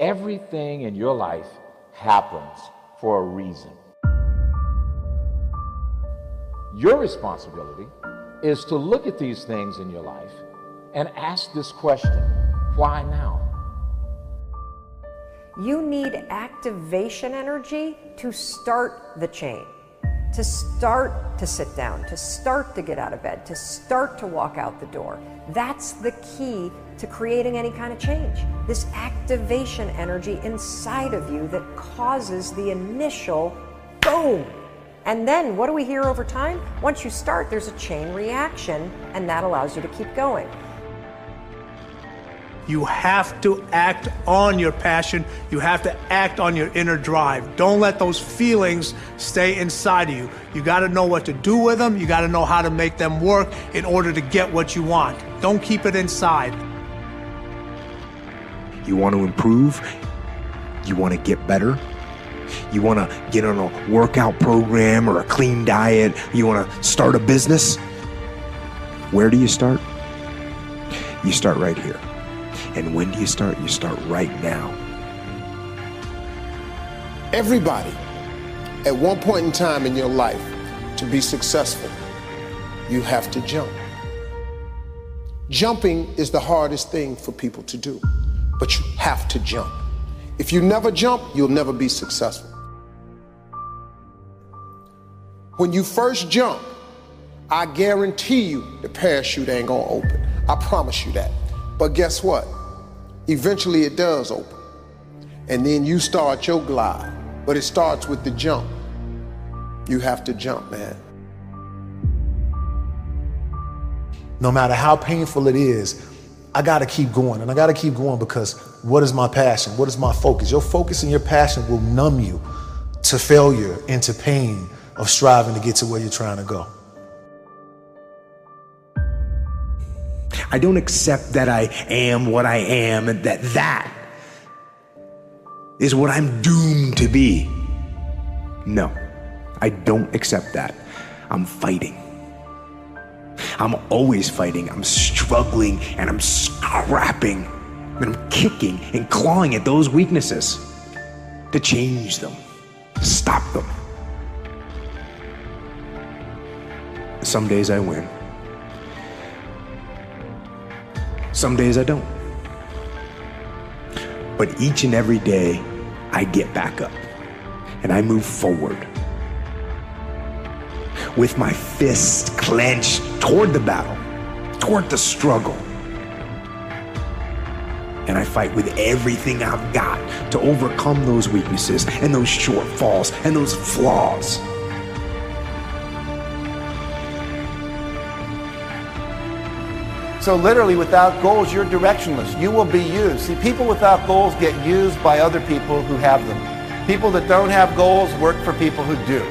Everything in your life happens for a reason. Your responsibility is to look at these things in your life and ask this question why now? You need activation energy to start the chain, to start to sit down, to start to get out of bed, to start to walk out the door. That's the key to creating any kind of change. This activation energy inside of you that causes the initial boom. And then what do we hear over time? Once you start, there's a chain reaction, and that allows you to keep going. You have to act on your passion. You have to act on your inner drive. Don't let those feelings stay inside of you. You got to know what to do with them. You got to know how to make them work in order to get what you want. Don't keep it inside. You want to improve? You want to get better? You want to get on a workout program or a clean diet? You want to start a business? Where do you start? You start right here. And when do you start? You start right now. Everybody, at one point in time in your life, to be successful, you have to jump. Jumping is the hardest thing for people to do, but you have to jump. If you never jump, you'll never be successful. When you first jump, I guarantee you the parachute ain't gonna open. I promise you that. But guess what? Eventually it does open. And then you start your glide. But it starts with the jump. You have to jump, man. No matter how painful it is, I gotta keep going. And I gotta keep going because what is my passion? What is my focus? Your focus and your passion will numb you to failure and to pain of striving to get to where you're trying to go. I don't accept that I am what I am and that that is what I'm doomed to be. No, I don't accept that. I'm fighting. I'm always fighting. I'm struggling and I'm scrapping and I'm kicking and clawing at those weaknesses to change them, to stop them. Some days I win. Some days I don't. But each and every day, I get back up and I move forward with my fists clenched toward the battle, toward the struggle. And I fight with everything I've got to overcome those weaknesses and those shortfalls and those flaws. So literally, without goals, you're directionless. You will be used. See, people without goals get used by other people who have them. People that don't have goals work for people who do.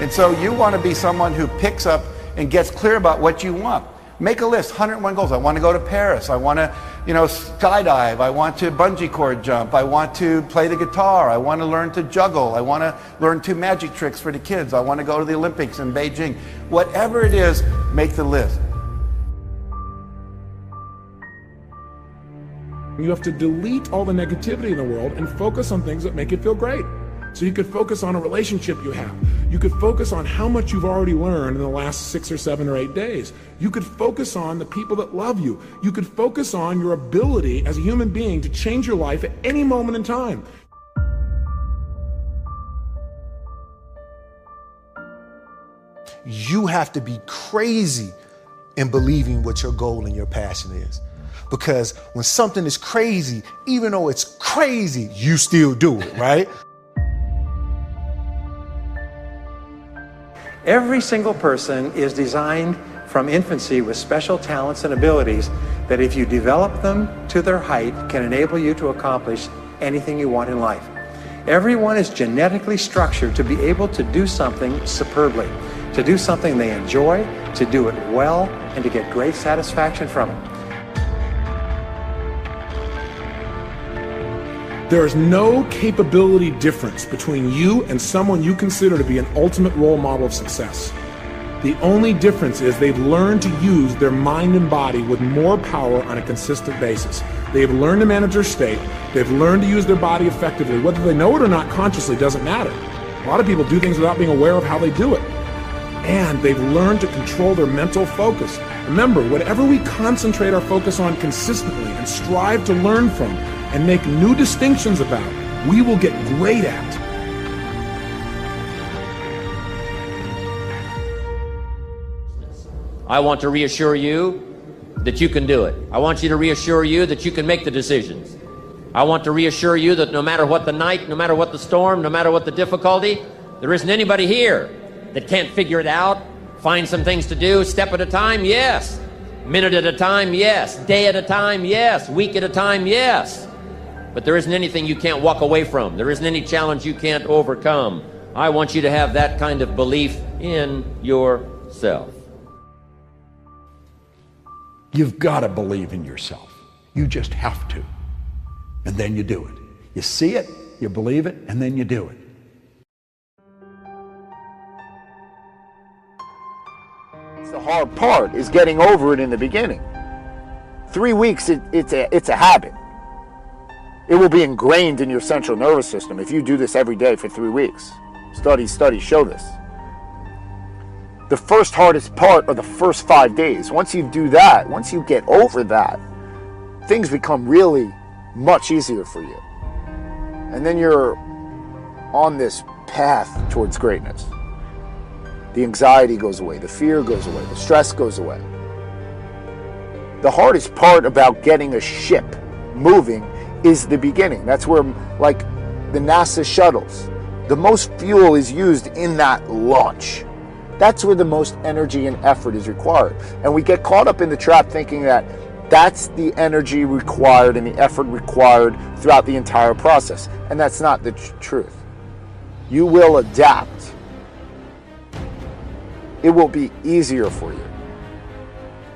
And so you want to be someone who picks up and gets clear about what you want. Make a list, 101 goals. I want to go to Paris. I want to, you know, skydive. I want to bungee cord jump. I want to play the guitar. I want to learn to juggle. I want to learn two magic tricks for the kids. I want to go to the Olympics in Beijing. Whatever it is, make the list. You have to delete all the negativity in the world and focus on things that make you feel great. So you could focus on a relationship you have. You could focus on how much you've already learned in the last six or seven or eight days. You could focus on the people that love you. You could focus on your ability as a human being to change your life at any moment in time. You have to be crazy in believing what your goal and your passion is. Because when something is crazy, even though it's crazy, you still do it, right? Every single person is designed from infancy with special talents and abilities that if you develop them to their height can enable you to accomplish anything you want in life. Everyone is genetically structured to be able to do something superbly, to do something they enjoy, to do it well, and to get great satisfaction from it. There is no capability difference between you and someone you consider to be an ultimate role model of success. The only difference is they've learned to use their mind and body with more power on a consistent basis. They've learned to manage their state. They've learned to use their body effectively. Whether they know it or not consciously doesn't matter. A lot of people do things without being aware of how they do it. And they've learned to control their mental focus. Remember, whatever we concentrate our focus on consistently and strive to learn from and make new distinctions about, we will get great at. I want to reassure you that you can do it. I want you to reassure you that you can make the decisions. I want to reassure you that no matter what the night, no matter what the storm, no matter what the difficulty, there isn't anybody here that can't figure it out, find some things to do, step at a time, yes. Minute at a time, yes. Day at a time, yes. Week at a time, yes. But there isn't anything you can't walk away from. There isn't any challenge you can't overcome. I want you to have that kind of belief in yourself. You've got to believe in yourself. You just have to. And then you do it. You see it, you believe it, and then you do it. The hard part is getting over it in the beginning. Three weeks, it, it's, a, it's a habit. It will be ingrained in your central nervous system if you do this every day for three weeks. Studies, studies show this the first hardest part are the first five days. Once you do that, once you get over that, things become really much easier for you. And then you're on this path towards greatness. The anxiety goes away, the fear goes away, the stress goes away. The hardest part about getting a ship moving is the beginning. That's where, like the NASA shuttles, the most fuel is used in that launch. That's where the most energy and effort is required. And we get caught up in the trap thinking that that's the energy required and the effort required throughout the entire process. And that's not the tr- truth. You will adapt, it will be easier for you.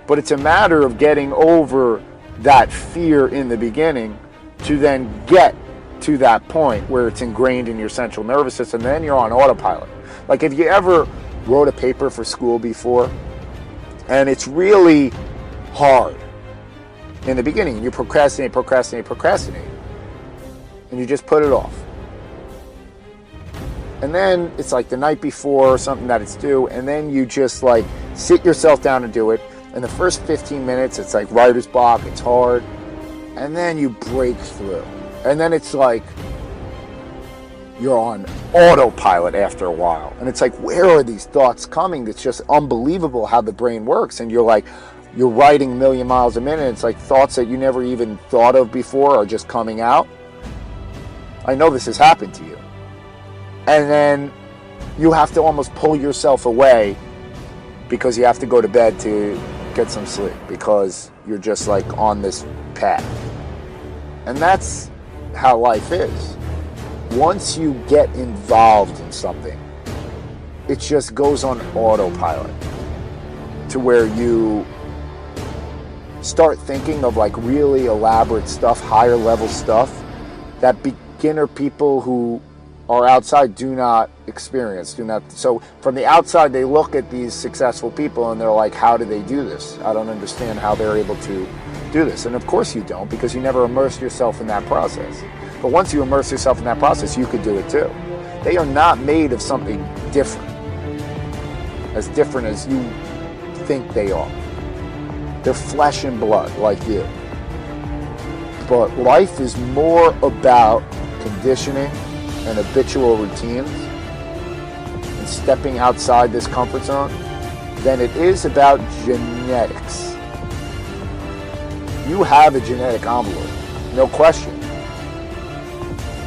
But it's a matter of getting over that fear in the beginning to then get to that point where it's ingrained in your central nervous system. Then you're on autopilot. Like if you ever wrote a paper for school before, and it's really hard in the beginning. You procrastinate, procrastinate, procrastinate, and you just put it off. And then it's like the night before or something that it's due, and then you just like sit yourself down and do it. In the first 15 minutes, it's like writer's block, it's hard, and then you break through. And then it's like you're on autopilot after a while. And it's like, where are these thoughts coming? It's just unbelievable how the brain works. And you're like, you're writing a million miles a minute. It's like thoughts that you never even thought of before are just coming out. I know this has happened to you. And then you have to almost pull yourself away because you have to go to bed to get some sleep because you're just like on this path. And that's how life is once you get involved in something, it just goes on autopilot to where you start thinking of like really elaborate stuff, higher level stuff that beginner people who are outside do not experience, do not. So from the outside, they look at these successful people and they're like, how do they do this? I don't understand how they're able to do this. And of course you don't because you never immersed yourself in that process. But once you immerse yourself in that process, you could do it too. They are not made of something different, as different as you think they are. They're flesh and blood like you. But life is more about conditioning and habitual routines and stepping outside this comfort zone than it is about genetics. You have a genetic envelope, no question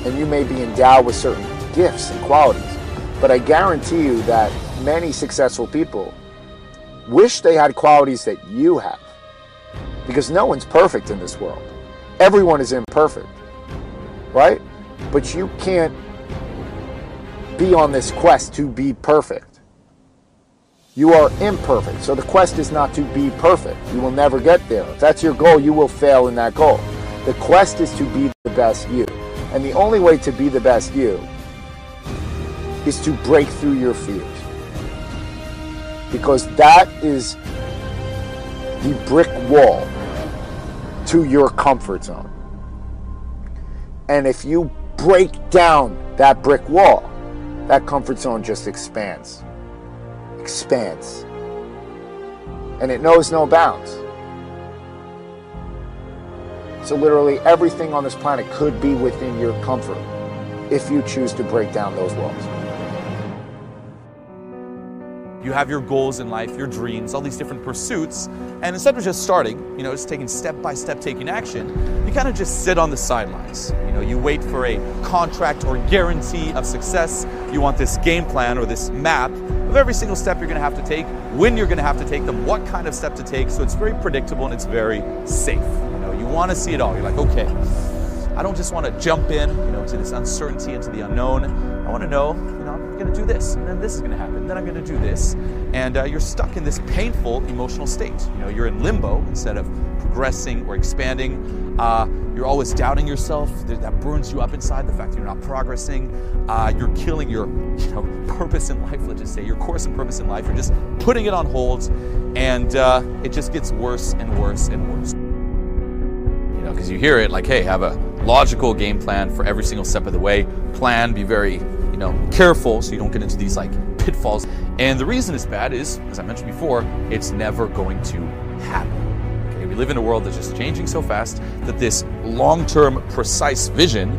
and you may be endowed with certain gifts and qualities. But I guarantee you that many successful people wish they had qualities that you have. Because no one's perfect in this world. Everyone is imperfect, right? But you can't be on this quest to be perfect. You are imperfect. So the quest is not to be perfect. You will never get there. If that's your goal, you will fail in that goal. The quest is to be the best you. And the only way to be the best you is to break through your fears. because that is the brick wall to your comfort zone. And if you break down that brick wall, that comfort zone just expands. Expands. And it knows no bounds. So, literally, everything on this planet could be within your comfort if you choose to break down those walls. You have your goals in life, your dreams, all these different pursuits, and instead of just starting, you know, just taking step by step taking action, you kind of just sit on the sidelines. You know, you wait for a contract or guarantee of success. You want this game plan or this map of every single step you're to have to take, when you're to have to take them, what kind of step to take, so it's very predictable and it's very safe. You know, you want to see it all. You're like, okay, I don't just want to jump in, you know, to this uncertainty, into the unknown. I want to know, you know, I'm to do this, and then this is to happen, then I'm to do this, and uh, you're stuck in this painful emotional state. You know, you're in limbo instead of progressing or expanding. Uh, you're always doubting yourself. That burns you up inside. The fact that you're not progressing. Uh, you're killing your, you know, purpose in life. Let's just say your course and purpose in life. You're just putting it on hold, and uh, it just gets worse and worse and worse you know, because you hear it like, hey, have a logical game plan for every single step of the way. Plan, be very, you know, careful so you don't get into these like pitfalls. And the reason it's bad is, as I mentioned before, it's never going to happen. We live in a world that's just changing so fast that this long-term precise vision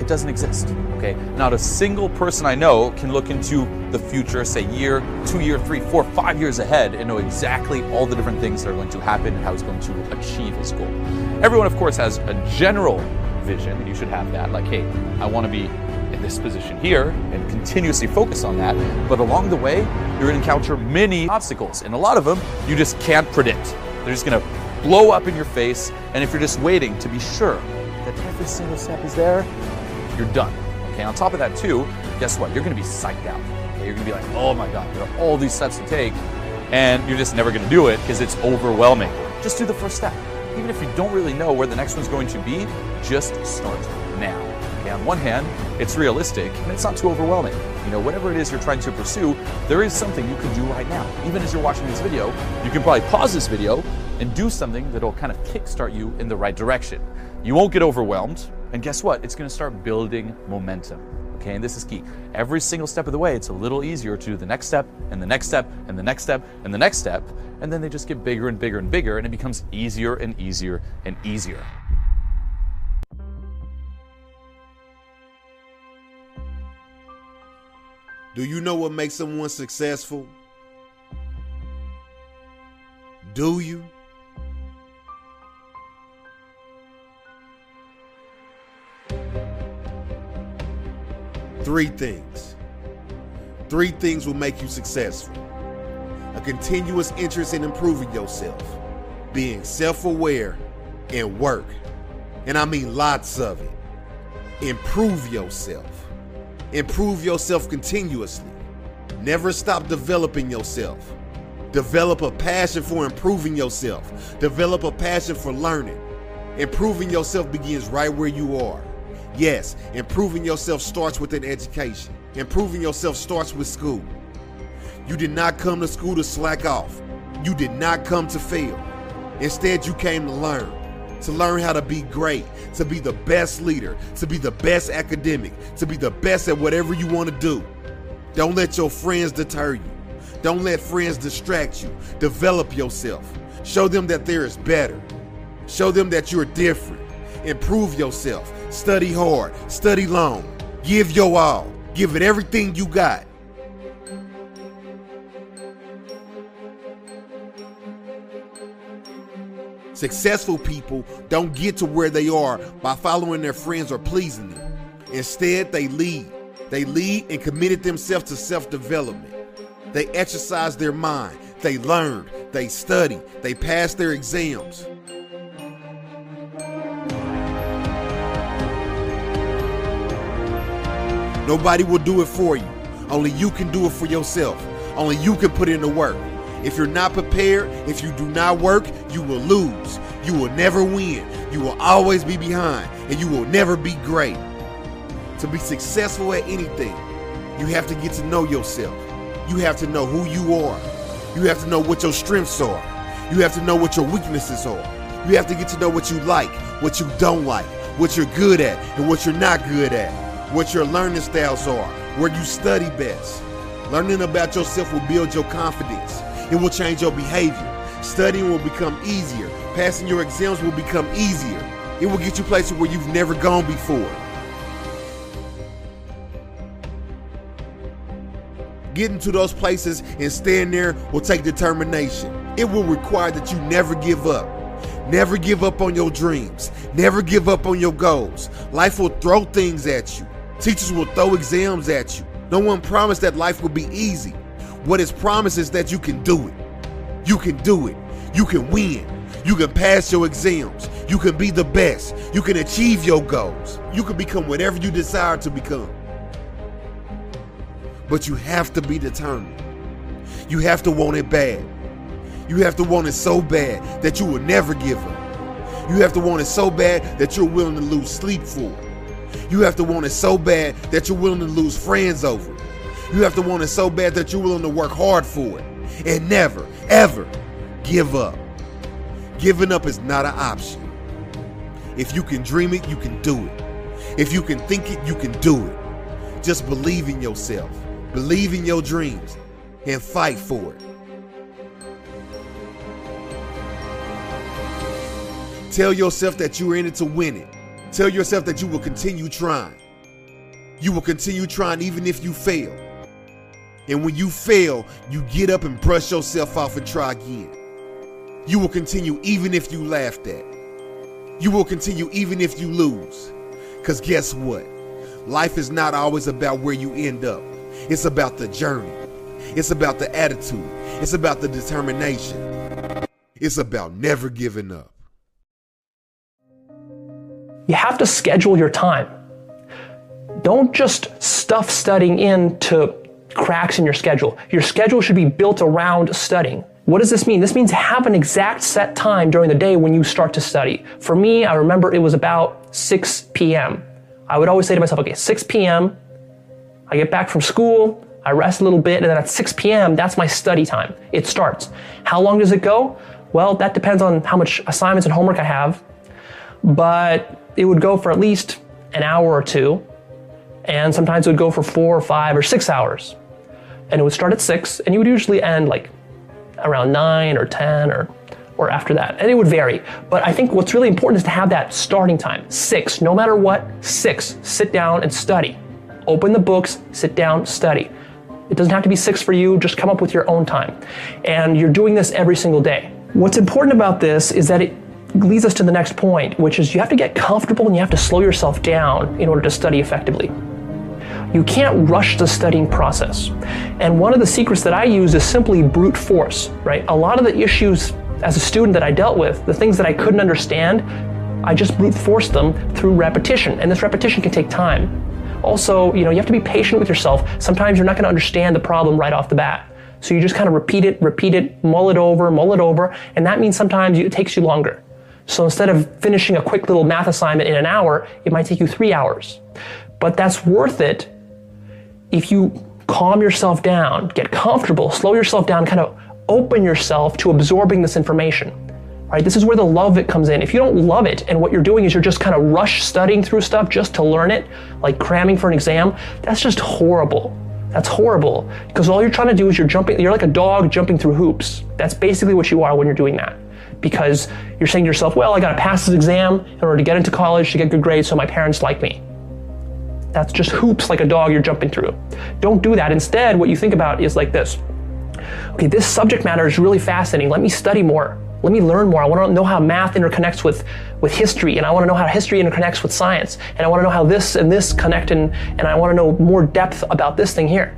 it doesn't exist. Okay, not a single person I know can look into the future, say year, two year, three, four, five years ahead, and know exactly all the different things that are going to happen and how he's going to achieve his goal. Everyone, of course, has a general vision, and you should have that. Like, hey, I want to be in this position here, and continuously focus on that. But along the way, you're going to encounter many obstacles, and a lot of them you just can't predict. They're just going to blow up in your face, and if you're just waiting to be sure that every single step is there, you're done. Okay, on top of that, too, guess what? You're gonna be psyched out. Okay, you're gonna be like, oh my God, there are all these steps to take, and you're just never gonna do it because it's overwhelming. Just do the first step. Even if you don't really know where the next one's going to be, just start now. Okay, on one hand, it's realistic and it's not too overwhelming. You know, whatever it is you're trying to pursue, there is something you can do right now. Even as you're watching this video, you can probably pause this video and do something that'll kind of kickstart you in the right direction. You won't get overwhelmed, and guess what? It's going to start building momentum. Okay, and this is key. Every single step of the way, it's a little easier to do the next step, and the next step, and the next step, and the next step, and then they just get bigger and bigger and bigger, and it becomes easier and easier and easier. Do you know what makes someone successful? Do you? Three things. Three things will make you successful a continuous interest in improving yourself, being self aware, and work. And I mean lots of it. Improve yourself. Improve yourself continuously. Never stop developing yourself. Develop a passion for improving yourself. Develop a passion for learning. Improving yourself begins right where you are. Yes, improving yourself starts with an education. Improving yourself starts with school. You did not come to school to slack off. You did not come to fail. Instead, you came to learn. To learn how to be great, to be the best leader, to be the best academic, to be the best at whatever you want to do. Don't let your friends deter you. Don't let friends distract you. Develop yourself. Show them that there is better. Show them that you're different. Improve yourself. Study hard. Study long. Give your all. Give it everything you got. Successful people don't get to where they are by following their friends or pleasing them. Instead, they lead. They lead and committed themselves to self development. They exercise their mind. They learn. They study. They pass their exams. Nobody will do it for you. Only you can do it for yourself. Only you can put in the work. If you're not prepared, if you do not work, you will lose. You will never win. You will always be behind, and you will never be great. To be successful at anything, you have to get to know yourself. You have to know who you are. You have to know what your strengths are. You have to know what your weaknesses are. You have to get to know what you like, what you don't like, what you're good at, and what you're not good at, what your learning styles are, where you study best. Learning about yourself will build your confidence. It will change your behavior. Studying will become easier. Passing your exams will become easier. It will get you places where you've never gone before. Getting to those places and staying there will take determination. It will require that you never give up. Never give up on your dreams. Never give up on your goals. Life will throw things at you. Teachers will throw exams at you. No one promised that life would be easy. What is promised is that you can do it. You can do it. You can win. You can pass your exams. You can be the best. You can achieve your goals. You can become whatever you desire to become. But you have to be determined. You have to want it bad. You have to want it so bad that you will never give up. You have to want it so bad that you're willing to lose sleep for. You have to want it so bad that you're willing to lose friends over. You have to want it so bad that you're willing to work hard for it. And never, ever give up. Giving up is not an option. If you can dream it, you can do it. If you can think it, you can do it. Just believe in yourself, believe in your dreams, and fight for it. Tell yourself that you're in it to win it. Tell yourself that you will continue trying. You will continue trying even if you fail. And when you fail, you get up and brush yourself off and try again. You will continue even if you laughed at. You will continue even if you lose. Because guess what? Life is not always about where you end up, it's about the journey, it's about the attitude, it's about the determination, it's about never giving up. You have to schedule your time. Don't just stuff studying into cracks in your schedule. Your schedule should be built around studying. What does this mean? This means have an exact set time during the day when you start to study. For me, I remember it was about 6 p.m. I would always say to myself, okay, 6 p.m., I get back from school, I rest a little bit, and then at 6 p.m., that's my study time. It starts. How long does it go? Well, that depends on how much assignments and homework I have, but it would go for at least an hour or two, and sometimes it would go for four or five or six hours. And it would start at 6, and you would usually end like around 9 or 10 or or after that. And it would vary. But I think what's really important is to have that starting time. Six, no matter what, six, sit down and study. Open the books, sit down, study. It doesn't have to be six for you, just come up with your own time. And you're doing this every single day. What's important about this is that it leads us to the next point, which is you have to get comfortable and you have to slow yourself down in order to study effectively. You can't rush the studying process. And one of the secrets that I use is simply brute force, right? A lot of the issues as a student that I dealt with, the things that I couldn't understand, I just brute forced them through repetition. And this repetition can take time. Also, you know, you have to be patient with yourself. Sometimes you're not going to understand the problem right off the bat. So you just kind of repeat it, repeat it, mull it over, mull it over, and that means sometimes it takes you longer. So instead of finishing a quick little math assignment in an hour, it might take you three hours. But that's worth it if you calm yourself down, get comfortable, slow yourself down, kind of open yourself to absorbing this information. Right? This is where the love it comes in. If you don't love it and what you're doing is you're just kind of rush studying through stuff just to learn it, like cramming for an exam, that's just horrible. That's horrible because all you're trying to do is you're jumping, you're like a dog jumping through hoops. That's basically what you are when you're doing that. Because you're saying to yourself, well, I got to pass this exam in order to get into college, to get good grades so my parents like me. That's just hoops like a dog you're jumping through. Don't do that. Instead, what you think about is like this okay, this subject matter is really fascinating. Let me study more. Let me learn more. I want to know how math interconnects with, with history, and I want to know how history interconnects with science, and I want to know how this and this connect, and, and I want to know more depth about this thing here.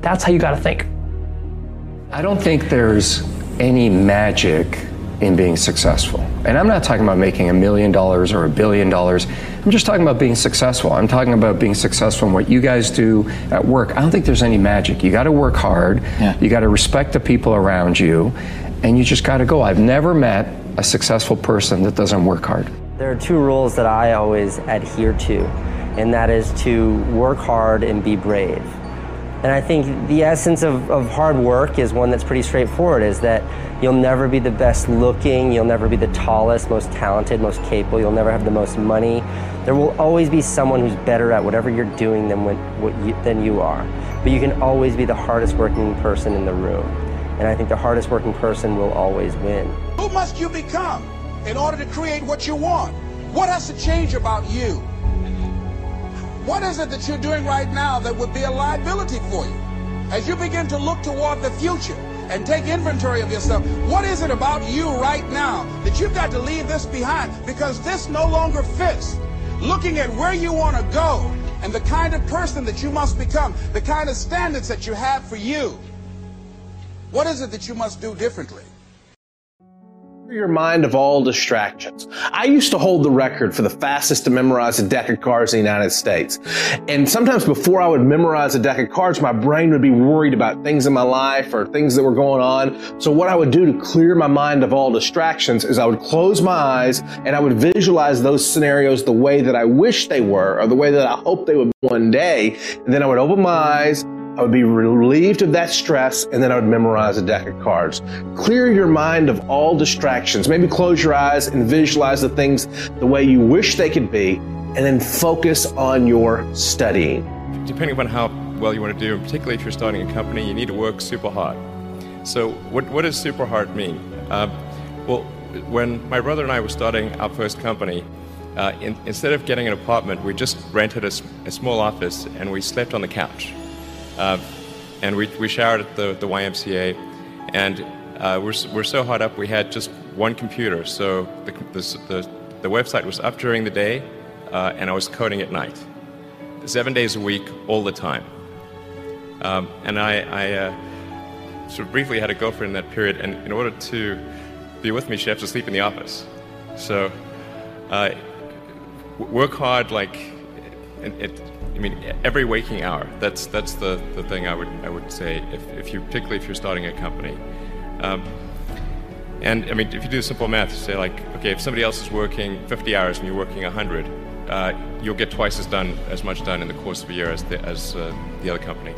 That's how you got to think. I don't think there's any magic in being successful. And I'm not talking about making a million dollars or a billion dollars. I'm just talking about being successful. I'm talking about being successful in what you guys do at work. I don't think there's any magic. You got to work hard. Yeah. You got to respect the people around you, and you just got to go. I've never met a successful person that doesn't work hard. There are two rules that I always adhere to, and that is to work hard and be brave. And I think the essence of, of hard work is one that's pretty straightforward is that you'll never be the best looking, you'll never be the tallest, most talented, most capable, you'll never have the most money. There will always be someone who's better at whatever you're doing than, what, what you, than you are. But you can always be the hardest working person in the room. And I think the hardest working person will always win. Who must you become in order to create what you want? What has to change about you? What is it that you're doing right now that would be a liability for you? As you begin to look toward the future and take inventory of yourself, what is it about you right now that you've got to leave this behind because this no longer fits? Looking at where you want to go and the kind of person that you must become, the kind of standards that you have for you. What is it that you must do differently? Your mind of all distractions. I used to hold the record for the fastest to memorize a deck of cards in the United States. And sometimes before I would memorize a deck of cards, my brain would be worried about things in my life or things that were going on. So what I would do to clear my mind of all distractions is I would close my eyes and I would visualize those scenarios the way that I wish they were or the way that I hope they would be one day. And then I would open my eyes I would be relieved of that stress, and then I would memorize a deck of cards. Clear your mind of all distractions. Maybe close your eyes and visualize the things the way you wish they could be, and then focus on your studying. Depending upon how well you want to do, particularly if you're starting a company, you need to work super hard. So, what, what does super hard mean? Uh, well, when my brother and I were starting our first company, uh, in, instead of getting an apartment, we just rented a, a small office and we slept on the couch. Uh, and we, we showered at the, the YMCA, and uh, we're, we're so hot up we had just one computer. So the, the, the, the website was up during the day, uh, and I was coding at night, seven days a week, all the time. Um, and I, I uh, sort of briefly had a girlfriend in that period, and in order to be with me, she had to sleep in the office. So uh, work hard, like it, it I mean, every waking hour. That's that's the, the thing I would I would say if, if you particularly if you're starting a company. Um, and I mean, if you do simple math, say like, okay, if somebody else is working 50 hours and you're working 100, uh, you'll get twice as done as much done in the course of a year as the, as uh, the other company.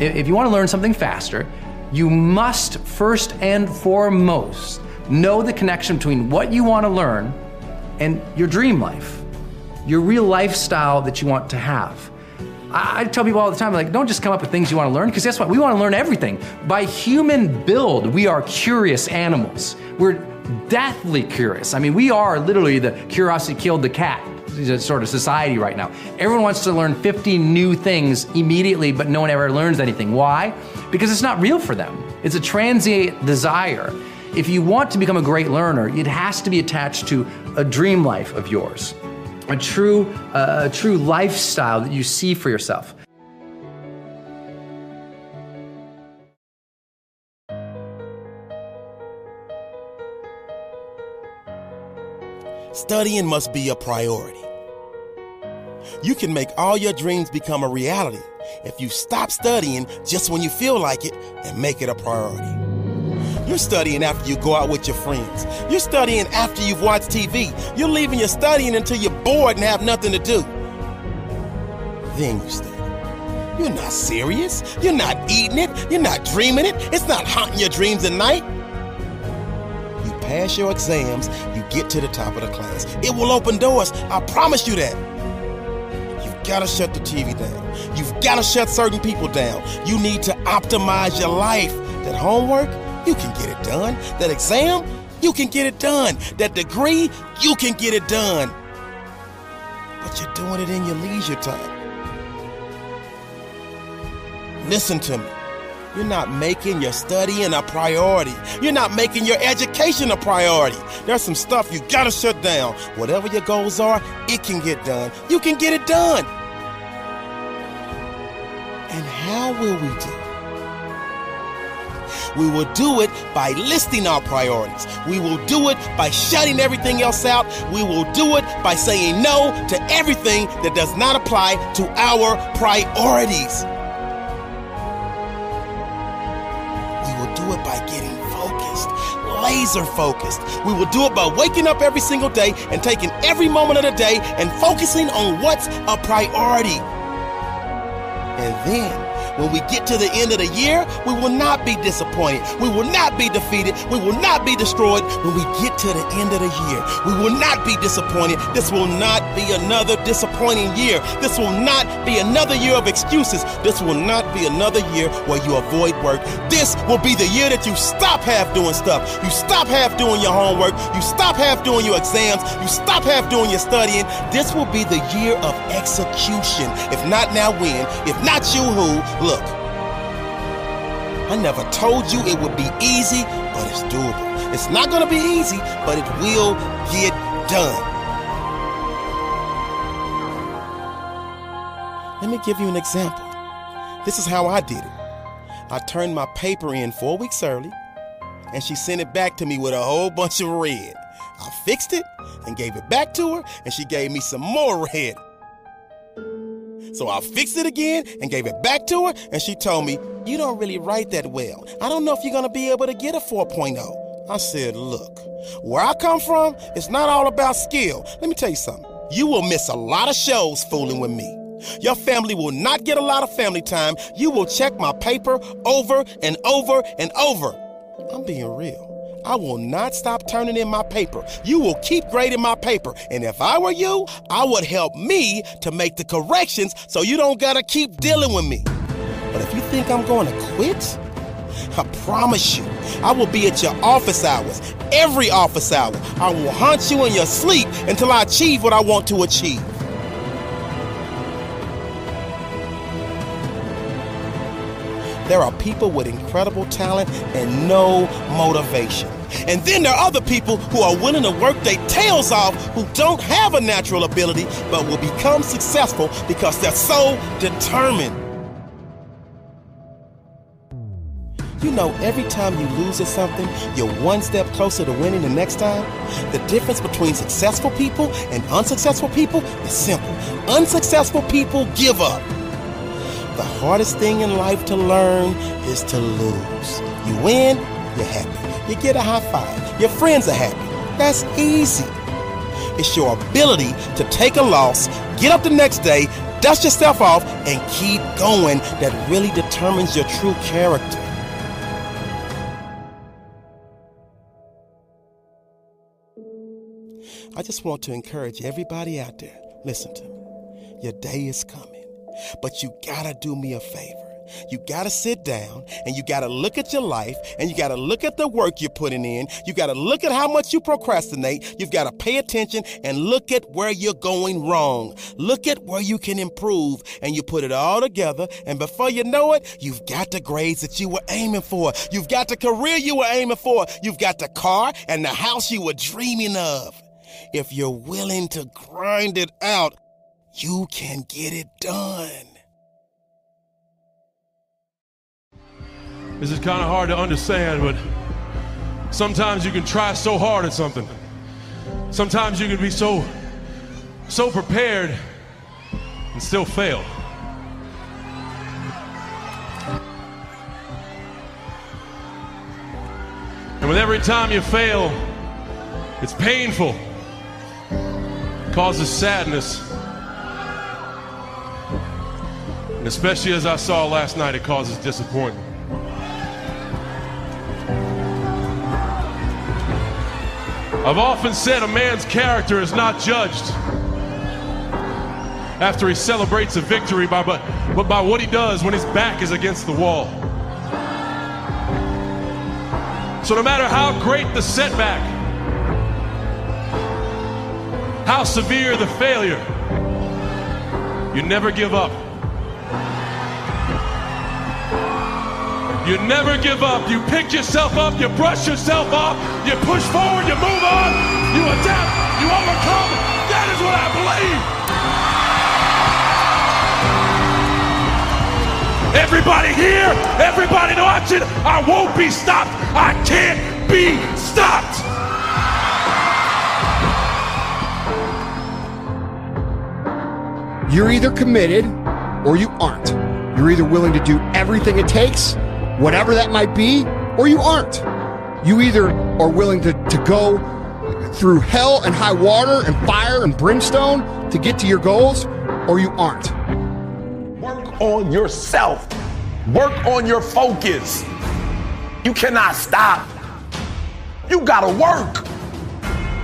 If you want to learn something faster, you must first and foremost know the connection between what you want to learn and your dream life your real lifestyle that you want to have. I, tell people all the time, like, don't just come up with things you want to learn, because guess what? We want to learn everything. By human build, we are curious animals. We're deathly curious. I mean, we are literally the curiosity killed the cat sort of society right now. Everyone wants to learn 50 new things immediately, but no one ever learns anything. Why? Because it's not real for them. It's a transient desire. If you want to become a great learner, it has to be attached to a dream life of yours a true, uh, a true lifestyle that you see for yourself. Studying must be a priority. You can make all your dreams become a reality if you stop studying just when you feel like it and make it a priority. You're studying after you go out with your friends. You're studying after you've watched TV. You're leaving your studying until you're bored and have nothing to do. Then you study. You're not serious. You're not eating it. You're not dreaming it. It's not haunting your dreams at night. You pass your exams, you get to the top of the class. It will open doors. I promise you that. You've got to shut the TV down. You've got to shut certain people down. You need to optimize your life. That homework, you can get it done. That exam, you can get it done. That degree, you can get it done. But you're doing it in your leisure time. Listen to me. You're not making your studying a priority. You're not making your education a priority. There's some stuff you gotta shut down. Whatever your goals are, it can get done. You can get it done. And how will we do it? We will do it by listing our priorities. We will do it by shutting everything else out. We will do it by saying no to everything that does not apply to our priorities. We will do it by getting focused, laser focused. We will do it by waking up every single day and taking every moment of the day and focusing on what's a priority. And then When we get to the end of the year, we will not be disappointed. We will not be defeated. We will not be destroyed. When we get to the end of the year, we will not be disappointed. This will not be another disappointing year. This will not be another year of excuses. This will not be another year where you avoid work. This will be the year that you stop half doing stuff. You stop half doing your homework. You stop half doing your exams. You stop half doing your studying. This will be the year of execution. If not now, when? If not you, who? Look, I never told you it would be easy, but it's doable. It's not going to be easy, but it will get done. Let me give you an example. This is how I did it. I turned my paper in four weeks early, and she sent it back to me with a whole bunch of red. I fixed it and gave it back to her, and she gave me some more red. So I fixed it again and gave it back to her, and she told me, You don't really write that well. I don't know if you're gonna be able to get a 4.0. I said, Look, where I come from, it's not all about skill. Let me tell you something. You will miss a lot of shows fooling with me. Your family will not get a lot of family time. You will check my paper over and over and over. I'm being real. I will not stop turning in my paper. You will keep grading my paper. And if I were you, I would help me to make the corrections so you don't gotta keep dealing with me. But if you think I'm going to quit, I promise you, I will be at your office hours, every office hour. I will haunt you in your sleep until I achieve what I want to achieve. There are people with incredible talent and no motivation. And then there are other people who are willing to work their tails off who don't have a natural ability but will become successful because they're so determined. You know, every time you lose at something, you're one step closer to winning the next time. The difference between successful people and unsuccessful people is simple. Unsuccessful people give up. The hardest thing in life to learn is to lose. You win, you're happy. You get a high five. Your friends are happy. That's easy. It's your ability to take a loss, get up the next day, dust yourself off, and keep going that really determines your true character. I just want to encourage everybody out there listen to me. Your day is coming, but you gotta do me a favor. You gotta sit down and you gotta look at your life and you gotta look at the work you're putting in. You gotta look at how much you procrastinate. You've gotta pay attention and look at where you're going wrong. Look at where you can improve and you put it all together. And before you know it, you've got the grades that you were aiming for. You've got the career you were aiming for. You've got the car and the house you were dreaming of. If you're willing to grind it out, you can get it done. This is kind of hard to understand, but sometimes you can try so hard at something. Sometimes you can be so so prepared and still fail. And with every time you fail, it's painful. It causes sadness. And especially as I saw last night, it causes disappointment. I've often said a man's character is not judged after he celebrates a victory, by, but, but by what he does when his back is against the wall. So, no matter how great the setback, how severe the failure, you never give up. You never give up. You pick yourself up, you brush yourself off, you push forward, you move on, you adapt, you overcome. That is what I believe. Everybody here, everybody watching, I won't be stopped. I can't be stopped. You're either committed or you aren't. You're either willing to do everything it takes, whatever that might be, or you aren't. You either are willing to, to go through hell and high water and fire and brimstone to get to your goals, or you aren't. Work on yourself. Work on your focus. You cannot stop. You gotta work.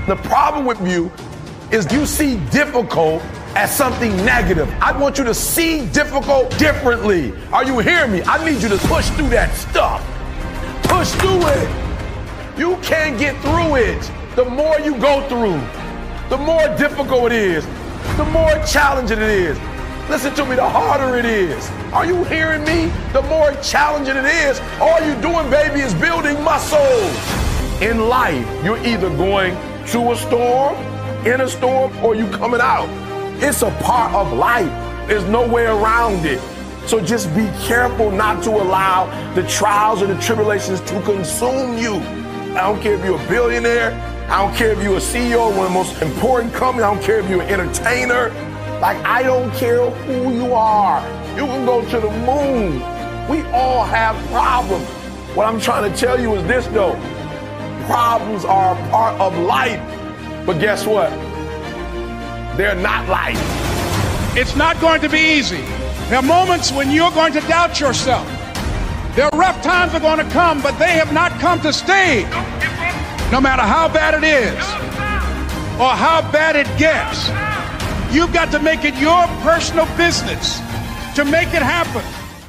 The problem with you is you see difficult as something negative. I want you to see difficult differently. Are you hearing me? I need you to push through that stuff. Push through it. You can't get through it. The more you go through, the more difficult it is, the more challenging it is. Listen to me, the harder it is. Are you hearing me? The more challenging it is. All you're doing, baby, is building muscles. In life, you're either going to a storm, in a storm, or you coming out. It's a part of life. There's no way around it. So just be careful not to allow the trials or the tribulations to consume you. I don't care if you're a billionaire. I don't care if you're a CEO of one of the most important companies. I don't care if you're an entertainer. Like, I don't care who you are. You can go to the moon. We all have problems. What I'm trying to tell you is this, though. Problems are a part of life. But guess what? They're not life. It's not going to be easy. There are moments when you're going to doubt yourself. There are rough times are going to come, but they have not come to stay. No matter how bad it is or how bad it gets, you've got to make it your personal business to make it happen.